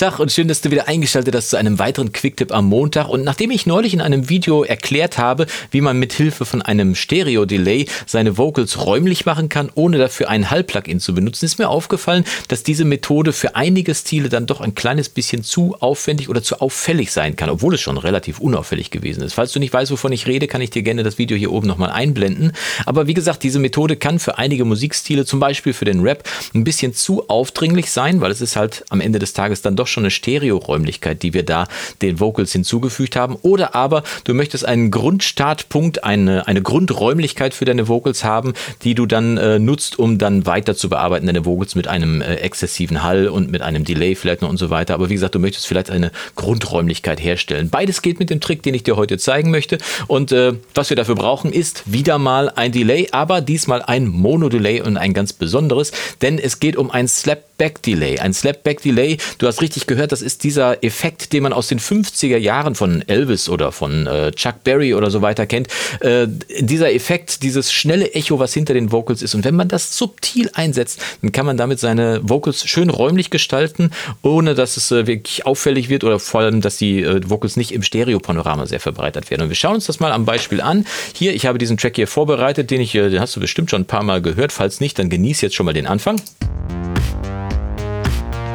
Tag und schön, dass du wieder eingeschaltet hast zu einem weiteren Quicktip am Montag. Und nachdem ich neulich in einem Video erklärt habe, wie man mit Hilfe von einem Stereo-Delay seine Vocals räumlich machen kann, ohne dafür ein Hall-Plugin zu benutzen, ist mir aufgefallen, dass diese Methode für einige Stile dann doch ein kleines bisschen zu aufwendig oder zu auffällig sein kann, obwohl es schon relativ unauffällig gewesen ist. Falls du nicht weißt, wovon ich rede, kann ich dir gerne das Video hier oben nochmal einblenden. Aber wie gesagt, diese Methode kann für einige Musikstile, zum Beispiel für den Rap, ein bisschen zu aufdringlich sein, weil es ist halt am Ende des Tages dann doch schon eine Stereoräumlichkeit, die wir da den Vocals hinzugefügt haben. Oder aber du möchtest einen Grundstartpunkt, eine, eine Grundräumlichkeit für deine Vocals haben, die du dann äh, nutzt, um dann weiter zu bearbeiten, deine Vocals mit einem äh, exzessiven Hall und mit einem Delay vielleicht noch und so weiter. Aber wie gesagt, du möchtest vielleicht eine Grundräumlichkeit herstellen. Beides geht mit dem Trick, den ich dir heute zeigen möchte. Und äh, was wir dafür brauchen, ist wieder mal ein Delay, aber diesmal ein Mono-Delay und ein ganz besonderes, denn es geht um ein Slapback-Delay. Ein Slapback-Delay, du hast richtig gehört, das ist dieser Effekt, den man aus den 50er Jahren von Elvis oder von äh, Chuck Berry oder so weiter kennt. Äh, dieser Effekt, dieses schnelle Echo, was hinter den Vocals ist. Und wenn man das subtil einsetzt, dann kann man damit seine Vocals schön räumlich gestalten, ohne dass es äh, wirklich auffällig wird oder vor allem, dass die äh, Vocals nicht im Stereopanorama sehr verbreitet werden. Und wir schauen uns das mal am Beispiel an. Hier, ich habe diesen Track hier vorbereitet, den ich, äh, den hast du bestimmt schon ein paar Mal gehört. Falls nicht, dann genieß jetzt schon mal den Anfang.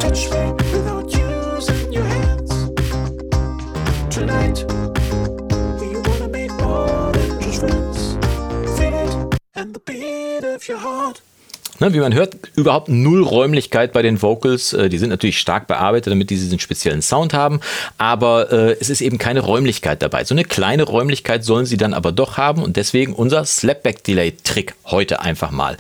Touch me. your heart. Ne, wie man hört, überhaupt null Räumlichkeit bei den Vocals. Äh, die sind natürlich stark bearbeitet, damit die diesen speziellen Sound haben, aber äh, es ist eben keine Räumlichkeit dabei. So eine kleine Räumlichkeit sollen sie dann aber doch haben und deswegen unser Slapback-Delay-Trick heute einfach mal.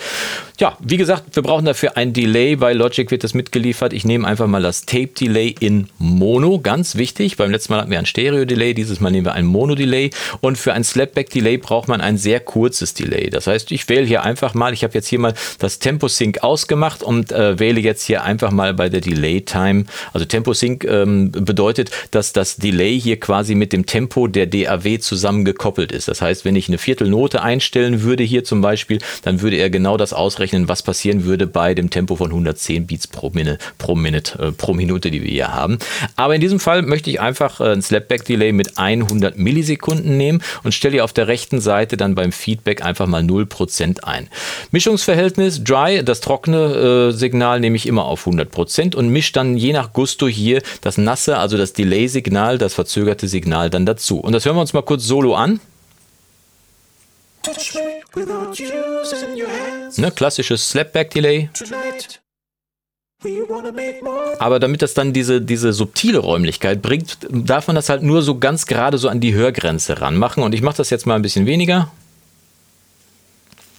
Ja, wie gesagt, wir brauchen dafür ein Delay. Bei Logic wird das mitgeliefert. Ich nehme einfach mal das Tape Delay in Mono. Ganz wichtig. Beim letzten Mal hatten wir ein Stereo Delay. Dieses Mal nehmen wir ein Mono Delay. Und für ein Slapback Delay braucht man ein sehr kurzes Delay. Das heißt, ich wähle hier einfach mal, ich habe jetzt hier mal das Tempo Sync ausgemacht und äh, wähle jetzt hier einfach mal bei der Delay Time. Also Tempo Sync ähm, bedeutet, dass das Delay hier quasi mit dem Tempo der DAW zusammengekoppelt ist. Das heißt, wenn ich eine Viertelnote einstellen würde hier zum Beispiel, dann würde er genau das ausrechnen was passieren würde bei dem Tempo von 110 Beats pro, Minute, pro, Minute, äh, pro Minute, die wir hier haben. Aber in diesem Fall möchte ich einfach äh, ein Slapback-Delay mit 100 Millisekunden nehmen und stelle hier auf der rechten Seite dann beim Feedback einfach mal 0% ein. Mischungsverhältnis Dry, das trockene äh, Signal nehme ich immer auf 100% und mische dann je nach Gusto hier das nasse, also das Delay-Signal, das verzögerte Signal dann dazu. Und das hören wir uns mal kurz solo an. Ne, klassisches Slapback-Delay. Aber damit das dann diese, diese subtile Räumlichkeit bringt, darf man das halt nur so ganz gerade so an die Hörgrenze ranmachen. Und ich mache das jetzt mal ein bisschen weniger.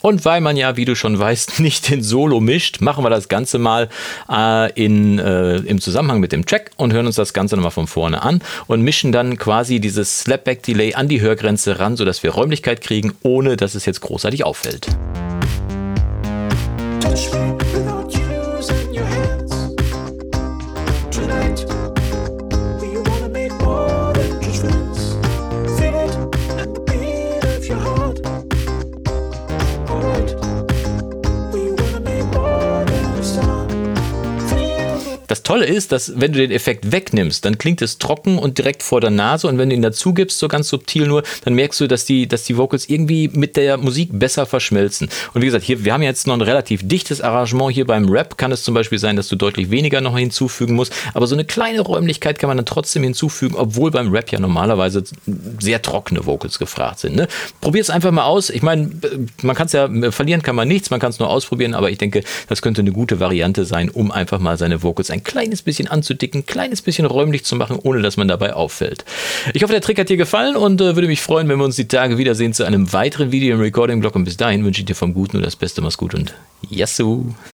Und weil man ja, wie du schon weißt, nicht in Solo mischt, machen wir das Ganze mal äh, in, äh, im Zusammenhang mit dem Track und hören uns das Ganze nochmal von vorne an und mischen dann quasi dieses Slapback-Delay an die Hörgrenze ran, sodass wir Räumlichkeit kriegen, ohne dass es jetzt großartig auffällt. Touch. Das Tolle ist, dass wenn du den Effekt wegnimmst, dann klingt es trocken und direkt vor der Nase und wenn du ihn dazu gibst, so ganz subtil nur, dann merkst du, dass die, dass die Vocals irgendwie mit der Musik besser verschmelzen. Und wie gesagt, hier, wir haben jetzt noch ein relativ dichtes Arrangement. Hier beim Rap kann es zum Beispiel sein, dass du deutlich weniger noch hinzufügen musst, aber so eine kleine Räumlichkeit kann man dann trotzdem hinzufügen, obwohl beim Rap ja normalerweise sehr trockene Vocals gefragt sind. Ne? Probier es einfach mal aus. Ich meine, man kann es ja, verlieren kann man nichts, man kann es nur ausprobieren, aber ich denke, das könnte eine gute Variante sein, um einfach mal seine Vocals ein kleines bisschen anzudicken, ein kleines bisschen räumlich zu machen, ohne dass man dabei auffällt. Ich hoffe, der Trick hat dir gefallen und äh, würde mich freuen, wenn wir uns die Tage wiedersehen zu einem weiteren Video im Recording-Blog. Und bis dahin wünsche ich dir vom Guten nur das Beste. Mach's gut und Yassou!